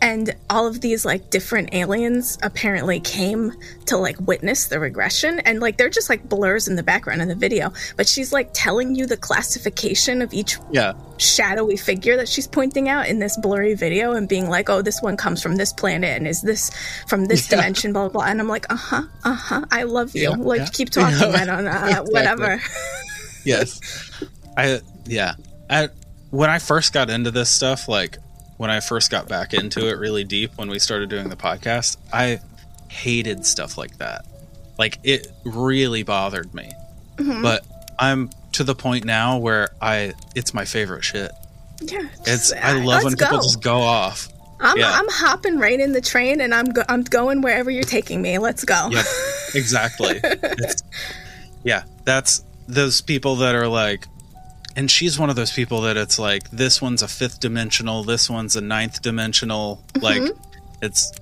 and all of these like different aliens apparently came to like witness the regression, and like they're just like blurs in the background of the video, but she's like telling you the classification of each yeah shadowy figure that she's pointing out in this blurry video and being like, oh, this one comes from this planet and is this from this Yeah. dimension, blah, blah, blah. And I'm like, uh huh, uh huh, I love you. Yeah, like, keep talking. I don't know, uh, Exactly. whatever. yes i yeah I, when i first got into this stuff like when i first got back into it really deep when we started doing the podcast i hated stuff like that like it really bothered me Mm-hmm. but i'm to the point now where i it's my favorite shit Yeah. it's i love when people go. just go off I'm, yeah. I'm hopping right in the train and I'm, go- I'm going wherever you're taking me. Let's go. Yep, exactly. Yeah, that's those people that are like, and she's one of those people that it's like, this one's a fifth dimensional, this one's a ninth dimensional. Like, it's,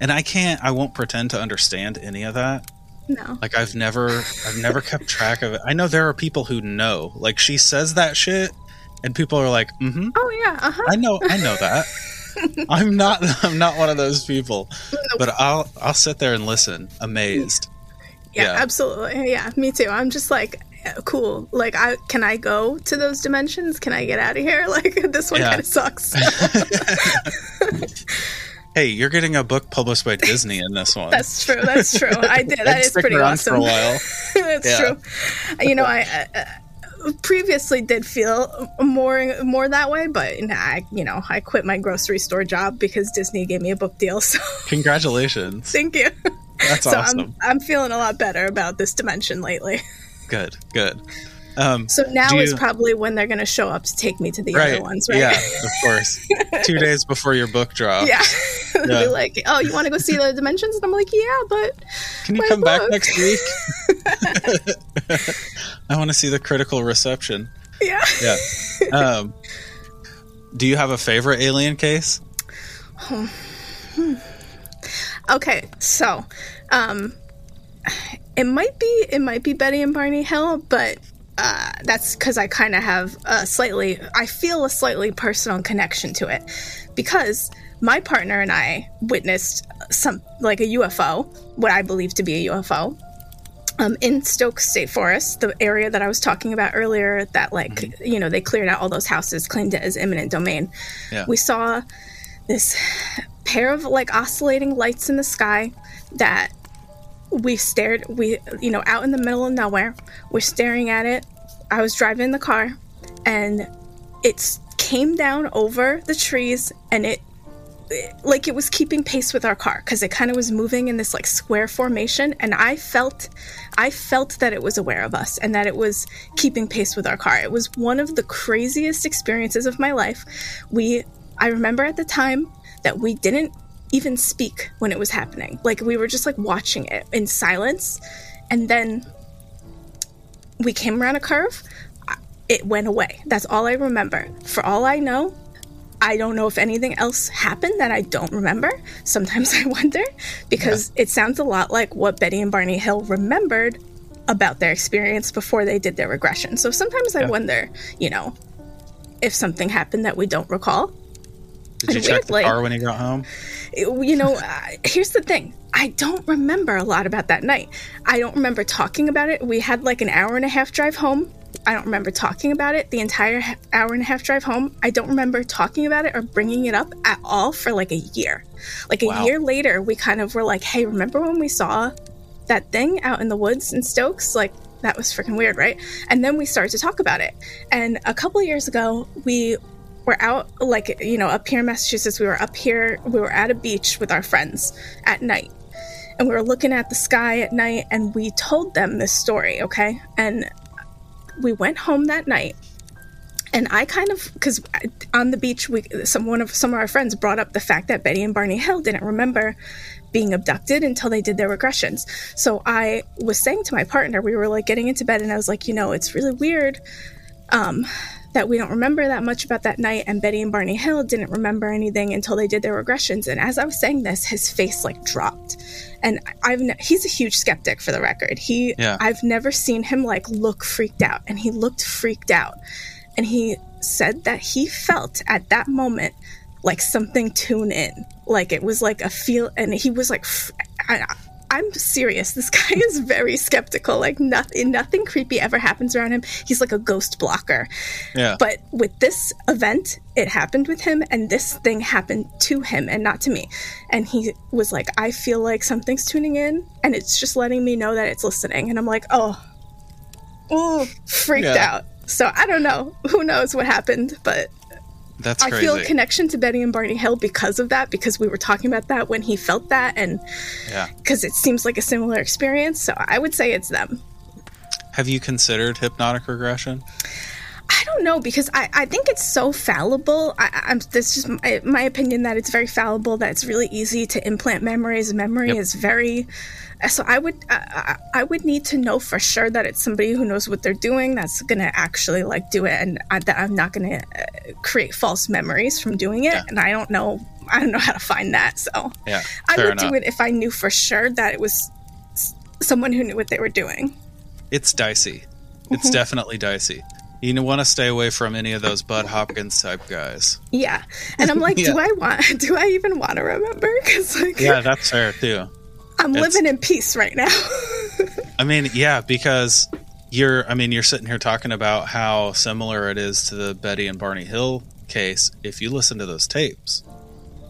and I can't, I won't pretend to understand any of that. No. Like, I've never, I've never kept track of it. I know there are people who know. Like, she says that shit, and people are like, mm-hmm. Oh, yeah. Uh huh. I know, I know that. I'm not, I'm not one of those people. But I'll, I'll sit there and listen, amazed. Yeah, Yeah. absolutely. Yeah, me too. I'm just like, cool. Like, I can I go to those dimensions? Can I get out of here? Like, this one Yeah. kind of sucks. Hey, you're getting a book published by Disney in this one. That's true. That's true. I did. That is pretty awesome. for a while. That's Yeah. true. You know, I. Uh, previously did feel more more that way, but nah, I, you know, I quit my grocery store job because Disney gave me a book deal. So Congratulations. thank you. That's so awesome. I'm I'm feeling a lot better about this dimension lately. Good, good. Um, So now is you- probably when they're going to show up to take me to the right. other ones, right? Yeah, of course. Two days before your book drop. yeah. Yeah. They're like, "Oh, you want to go see the dimensions?" And I'm like, "Yeah, but Can you come back next week? I want to see the critical reception. yeah." Yeah. Um, do you have a favorite alien case? Okay, so um it might be it might be Betty and Barney Hill, but uh, that's because I kind of have a slightly, I feel a slightly personal connection to it because my partner and I witnessed some, like a UFO, what I believe to be a UFO, um, in Stokes State Forest, the area that I was talking about earlier, that like you know they cleared out all those houses, claimed it as eminent domain. Yeah. We saw this pair of like oscillating lights in the sky that we stared we you know out in the middle of nowhere we're staring at it. I was driving the car and it came down over the trees and it like it was keeping pace with our car because it kind of was moving in this like square formation and i felt i felt that it was aware of us and that it was keeping pace with our car. It was one of the craziest experiences of my life. We i remember at the time that we didn't even speak when it was happening like we were just like watching it in silence and then we came around a curve it went away that's all i remember for all i know I don't know if anything else happened that I don't remember. Sometimes I wonder because it sounds a lot like what Betty and Barney Hill remembered about their experience before they did their regression. So sometimes I wonder, you know, if something happened that we don't recall. Did you And check the car when you got home? You know, uh, here's the thing. I don't remember a lot about that night. I don't remember talking about it. We had like an hour and a half drive home. I don't remember talking about it the entire hour and a half drive home. I don't remember talking about it or bringing it up at all for like a year. Like a Wow. year later, we kind of were like, hey, remember when we saw that thing out in the woods in Stokes? Like, that was freaking weird, right? And then we started to talk about it. And a couple of years ago, we were out, like, you know, up here in Massachusetts, we were up here, we were at a beach with our friends at night. And we were looking at the sky at night and we told them this story, okay? And we went home that night and I kind of because on the beach, we some one of some of our friends brought up the fact that Betty and Barney Hill didn't remember being abducted until they did their regressions. So I was saying to my partner, we were like getting into bed, and I was like, you know, it's really weird um, that we don't remember that much about that night, and Betty and Barney Hill didn't remember anything until they did their regressions. And as I was saying this, his face like dropped, and I've ne- he's a huge skeptic for the record. He Yeah. I've never seen him like look freaked out, and he looked freaked out and he said that he felt at that moment like something tune in like it was like a feel and he was like f- I, i'm serious. This guy is very skeptical. Like nothing nothing creepy ever happens around him. He's like a ghost blocker. Yeah. but with this event it happened with him and this thing happened to him and not to me. And he was like i feel like something's tuning in and it's just letting me know that it's listening. And i'm like oh oh freaked Yeah. out. So i don't know. Who knows what happened but That's i crazy. feel a connection to betty and barney hill because of that because we were talking about that when he felt that and yeah. because it seems like a similar experience so i would say it's them Have you considered hypnotic regression? I don't know because I, I think it's so fallible. I, I'm that's just my, my opinion that it's very fallible. That it's really easy to implant memories. Memory Yep. is very. So I would I, I I would need to know for sure that it's somebody who knows what they're doing. That's gonna actually like do it, and I, that I'm not gonna uh, create false memories from doing it. Yeah. And I don't know. I don't know how to find that. So Yeah. I would enough. do it if I knew for sure that it was someone who knew what they were doing. It's dicey. Mm-hmm. It's definitely dicey. You want to stay away from any of those Budd Hopkins type guys. Yeah, and I'm like, Yeah. do I want? Do I even want to remember? Because like, Yeah, that's fair too. I'm It's- living in peace right now. I mean, yeah, because you're I mean, you're sitting here talking about how similar it is to the Betty and Barney Hill case. If you listen to those tapes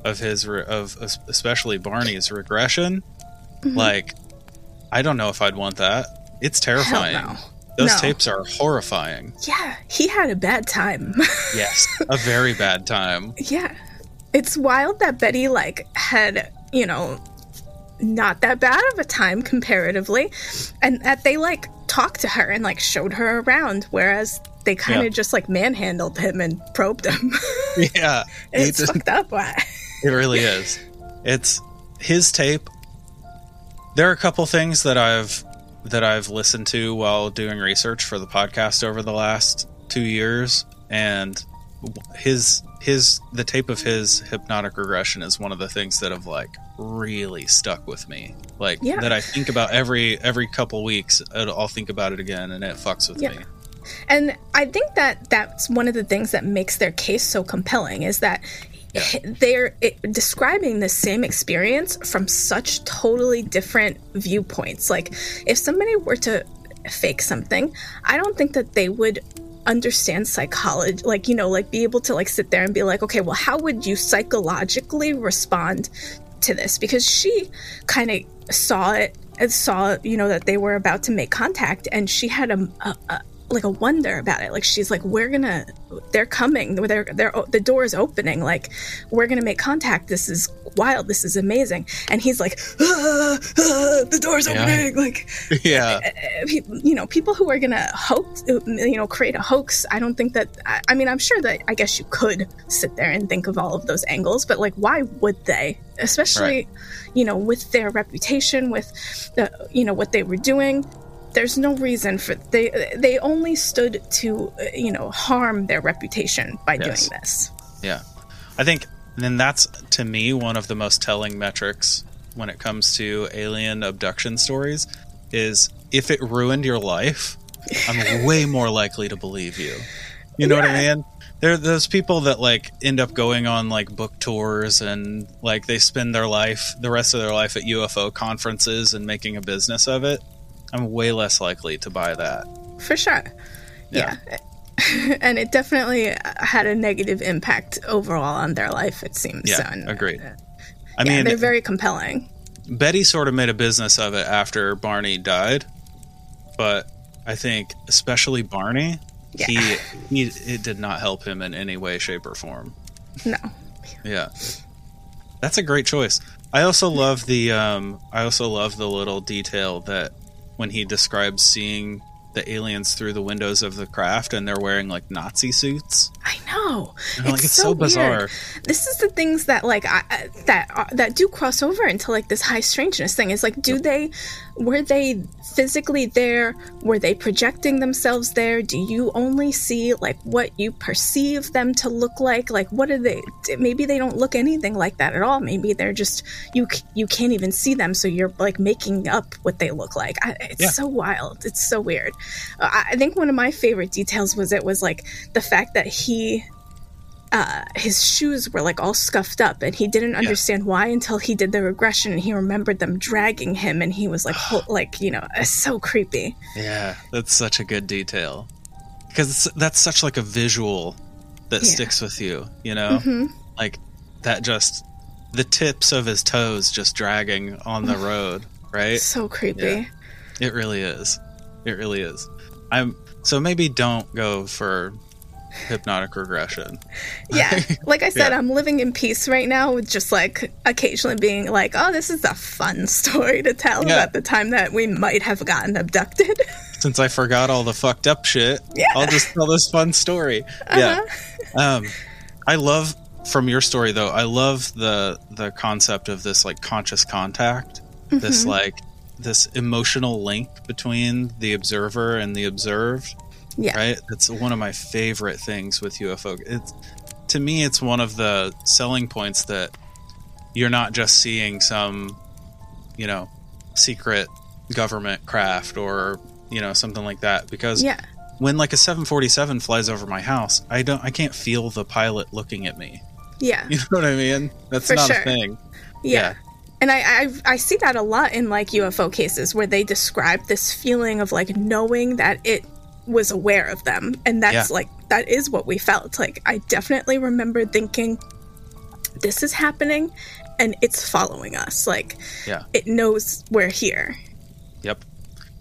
of his of especially Barney's regression, Mm-hmm. like I don't know if I'd want that. It's terrifying. Those No. tapes are horrifying. Yeah, he had a bad time. Yes, a very bad time. yeah. It's wild that Betty, like, had, you know, not that bad of a time comparatively, and that they, like, talked to her and, like, showed her around, whereas they kind of Yeah. just, like, manhandled him and probed him. Yeah, it's did- fucked up. Why? It really is. It's his tape. There are a couple things that I've that I've listened to while doing research for the podcast over the last 2 years and his his the tape of his hypnotic regression is one of the things that have like really stuck with me. Like Yeah. that I think about every every couple weeks I'll I'll think about it again and it fucks with Yeah. me. And I think that that's one of the things that makes their case so compelling is that they're it, describing the same experience from such totally different viewpoints. Like, if somebody were to fake something, I don't think that they would understand psychology like you know like be able to like sit there and be like okay well how would you psychologically respond to this because she kind of saw it and saw you know that they were about to make contact and she had a, a like a wonder about it. Like she's like we're gonna they're coming they're they're the door is opening like we're gonna make contact. This is wild this is amazing. And he's like ah, ah, the door's Yeah. opening like yeah. uh, you know people who are gonna hoax you know create a hoax i don't think that I, I mean i'm sure that i guess you could sit there and think of all of those angles but like why would they? Especially you know with their reputation with the you know what they were doing there's no reason for they they only stood to uh, you know harm their reputation by Yes. doing this Yeah. I think then that's to me one of the most telling metrics when it comes to alien abduction stories is if it ruined your life, I'm way more likely to believe you. You know what I mean? There are those people that like end up going on like book tours and like they spend their life the rest of their life at UFO conferences and making a business of it. I'm way less likely to buy that. for sure Yeah. yeah, and it definitely had a negative impact overall on their life it seems Yeah, And, agreed. uh, I yeah, mean, they're very compelling Betty sort of made a business of it after Barney died, but I think especially Barney, Yeah. he he it did not help him in any way, shape, or form. no Yeah, that's a great choice. I also love the um, I also love the little detail that when he describes seeing the aliens through the windows of the craft and they're wearing like Nazi suits. I know. I'm like, it's so bizarre. Weird. This is the things that like I, that are, that do cross over into like this high strangeness thing. Is like, do they were they physically there? Were they projecting themselves there? Do you only see like what you perceive them to look like? Like, what are they? Maybe they don't look anything like that at all. Maybe they're just you. You can't even see them, so you're like making up what they look like. I, it's Yeah. so wild. It's so weird. Uh, I I think one of my favorite details was it was like the fact that he uh, his shoes were like all scuffed up and he didn't understand why until he did the regression and he remembered them dragging him and he was like like you know it's so creepy Yeah, that's such a good detail because that's such like a visual that Yeah. sticks with you. You know, hmm like that just the tips of his toes just dragging on the road, right? so creepy Yeah. It really is. It really is. I'm so maybe don't go for hypnotic regression. yeah like i said Yeah. i'm living in peace right now with just like occasionally being like oh this is a fun story to tell Yeah. about the time that we might have gotten abducted Since I forgot all the fucked up shit, Yeah. I'll just tell this fun story. Yeah. Um, I love from your story though. I love the the concept of this like conscious contact. This Mm-hmm. like this emotional link between the observer and the observed. Yeah Right. That's one of my favorite things with UFO. It's to me, it's one of the selling points that you're not just seeing some, you know, secret government craft or you know something like that because yeah when like a 747 flies over my house i don't i can't feel the pilot looking at me yeah you know what i mean that's For not sure. a thing Yeah. Yeah. And I, I I see that a lot in like UFO cases where they describe this feeling of like knowing that it was aware of them. And that's Yeah. like that is what we felt. Like I definitely remember thinking this is happening and it's following us. Like Yeah. it knows we're here. yep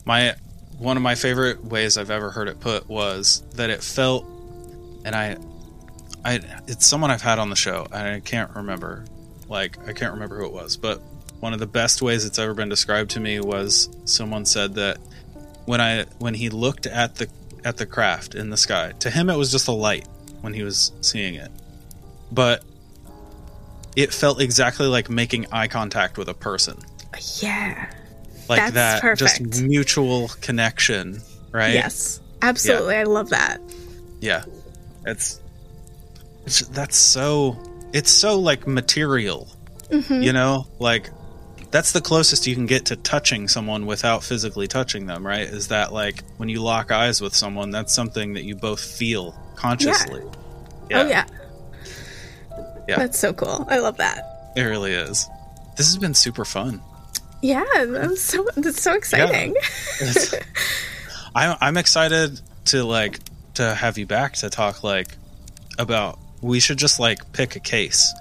my one of my favorite ways I've ever heard it put was that it felt, and I, I, it's someone I've had on the show, and I can't remember, like I can't remember who it was, but one of the best ways it's ever been described to me was someone said that when I when he looked at the at the craft in the sky, to him it was just a light when he was seeing it, but it felt exactly like making eye contact with a person Yeah. like That's that perfect. just mutual connection right Yes. Absolutely. I love that. yeah it's it's that's so it's so like material Mm-hmm. you know like that's the closest you can get to touching someone without physically touching them right is that like when you lock eyes with someone that's something that you both feel consciously Yeah. Oh yeah. Yeah. That's so cool. I love that. it really is this has been super fun Yeah, that's so that's so exciting. It's- I'm I'm excited to like to have you back to talk like about. We should just like pick a case.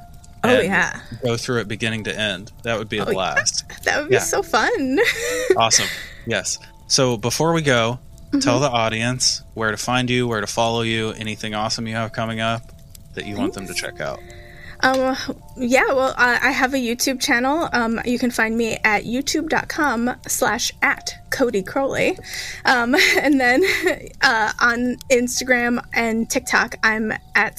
Oh yeah. go through it beginning to end. That would be a Oh, yeah. blast. That would be Yeah. so fun. awesome. Yes. So before we go, tell the audience where to find you, where to follow you, anything awesome you have coming up that you want them to check out. Um, yeah, well, I, I have a YouTube channel. Um, you can find me at youtube.com slash at Codie Crowley. Um, and then uh, on Instagram and TikTok, I'm at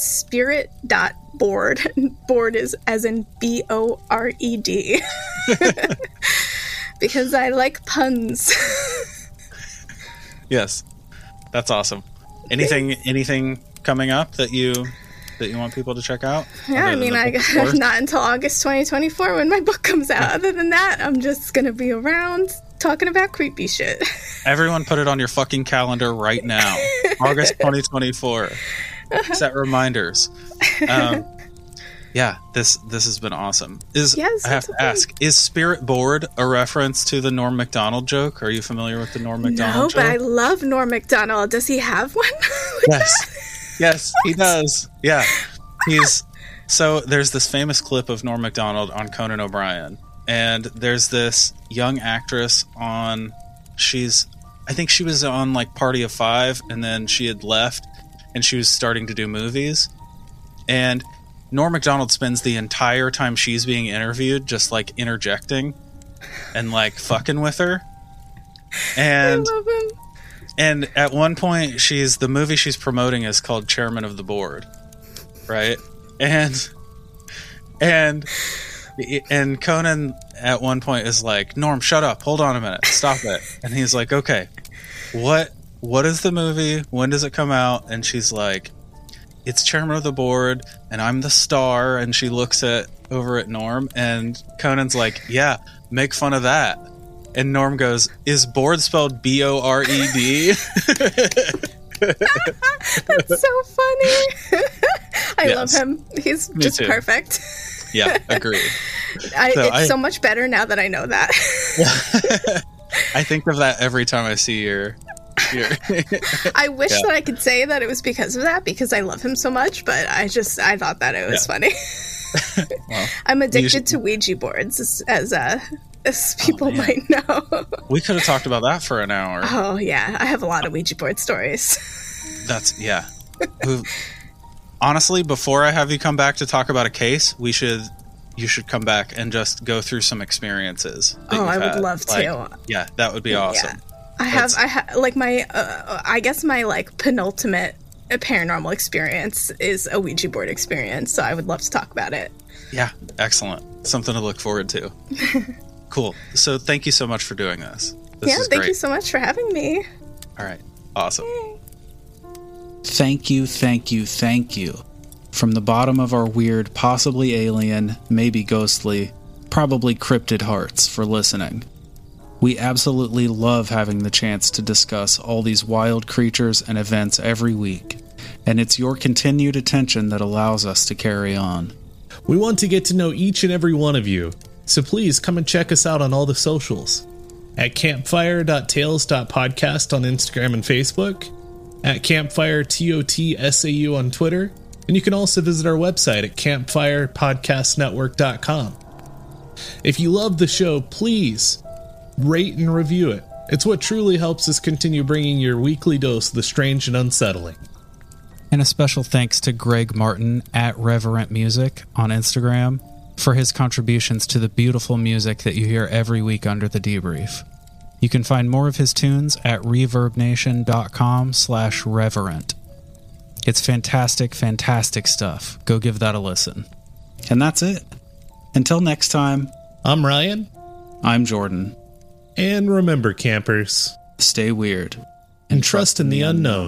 spirit.bored. Board is as in B O R E D. because I like puns. Yes. That's awesome. Anything anything coming up that you that you want people to check out? Yeah, I mean, I not until August 2024 when my book comes out. Other than that, I'm just gonna be around talking about creepy shit. Everyone put it on your fucking calendar right now. August 2024. Set reminders. Um, yeah, this this has been awesome. Is Yes, I have to okay. ask, is Spirit Board a reference to the Norm Macdonald joke? Are you familiar with the Norm Macdonald no, Macdonald but I love Norm Macdonald. Does he have one? Yes. Yes, he does. Yeah. He's so there's this famous clip of Norm Macdonald on Conan O'Brien. And there's this young actress on she's I think she was on like Party of 5 and then she had left and she was starting to do movies. And Norm Macdonald spends the entire time she's being interviewed just like interjecting and like fucking with her. And and at one point, she's the movie she's promoting is called Chairman of the Board, right? And and and Conan at one point is like, "Norm, shut up! Hold on a minute, stop it!" And he's like, "Okay, what what is the movie? When does it come out?" And she's like, "It's Chairman of the Board, and I'm the star." And she looks at over at Norm, and Conan's like, "Yeah, make fun of that." And Norm goes, "Is board spelled B O R E D?" That's so funny. I love him. He's Me just too. perfect. yeah, agreed. I, So it's I- so much better now that I know that. I think of that every time I see your. I wish Yeah. that I could say that it was because of that because I love him so much, but I just I thought that it was Yeah. funny. Well, I'm addicted should- to Ouija boards, as as, uh, as people Oh, might know. we could have talked about that for an hour. oh yeah, I have a lot of Ouija board stories. That's yeah. Who- Honestly, before I have you come back to talk about a case, we should you should come back and just go through some experiences. Oh, I would had. love Like, to. Yeah, that would be awesome. I have That's- I ha- like my uh, I guess my like penultimate paranormal experience is a Ouija board experience, so I would love to talk about it. Yeah, excellent. Something to look forward to. cool. So thank you so much for doing this. This yeah, is thank great. you so much for having me. All right. Awesome. Thank you, thank you, thank you. From the bottom of our weird, possibly alien, maybe ghostly, probably cryptid hearts for listening. We absolutely love having the chance to discuss all these wild creatures and events every week, and it's your continued attention that allows us to carry on. We want to get to know each and every one of you, so please come and check us out on all the socials. At campfire.tales.podcast on Instagram and Facebook, at campfire TOTSAU on Twitter, and you can also visit our website at campfirepodcastnetwork.com. If you love the show, please rate and review it. It's what truly helps us continue bringing your weekly dose of the strange and unsettling. And a special thanks to Greg Martin at Reverent Music on Instagram for his contributions to the beautiful music that you hear every week under the debrief. You can find more of his tunes at reverbnation.com slash reverent. It's fantastic, fantastic stuff. Go give that a listen. And that's it. Until next time, I'm Ryan, I'm Jordan. And remember, campers, Stay weird. and trust in the unknown.